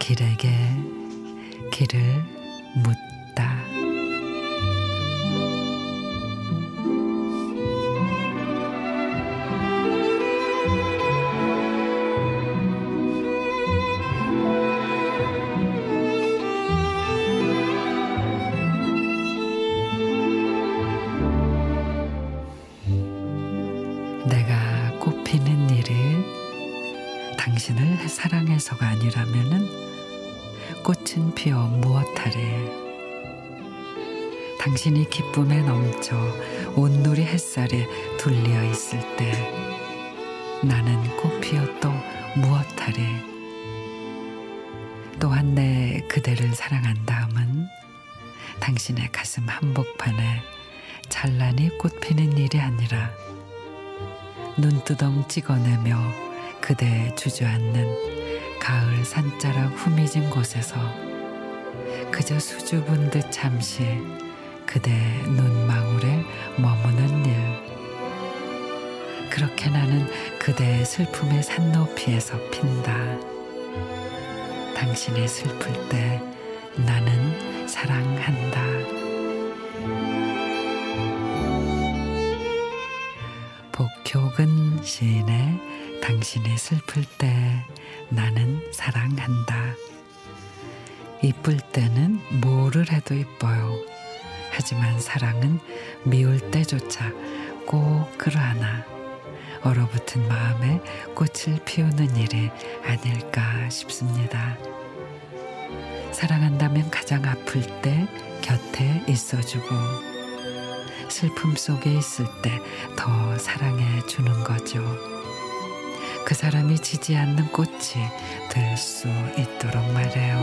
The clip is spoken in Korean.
길에게 길을 묻다. 당신을 사랑해서가 아니라면은 꽃은 피어 무엇하리 당신이 기쁨에 넘쳐 온누리 햇살에 둘리어 있을 때 나는 꽃 피어 또 무엇하리 또한 내 그대를 사랑한 다음은 당신의 가슴 한복판에 찬란히 꽃 피는 일이 아니라 눈두덩 찍어내며 그대 주저앉는 가을 산자락 후미진 곳에서 그저 수줍은 듯 잠시 그대 눈망울에 머무는 일. 그렇게 나는 그대의 슬픔의 산높이에서 핀다. 당신이 슬플 때 복효근 시인의 당신이 슬플 때 나는 사랑한다. 이쁠 때는 뭐를 해도 이뻐요. 하지만 사랑은 미울 때조차 꼭 그러하나 얼어붙은 마음에 꽃을 피우는 일이 아닐까 싶습니다. 사랑한다면 가장 아플 때 곁에 있어주고 슬픔 속에 있을 때 더 사랑해 주는 거죠. 그 사람이 지지 않는 꽃이 될 수 있도록 말해요.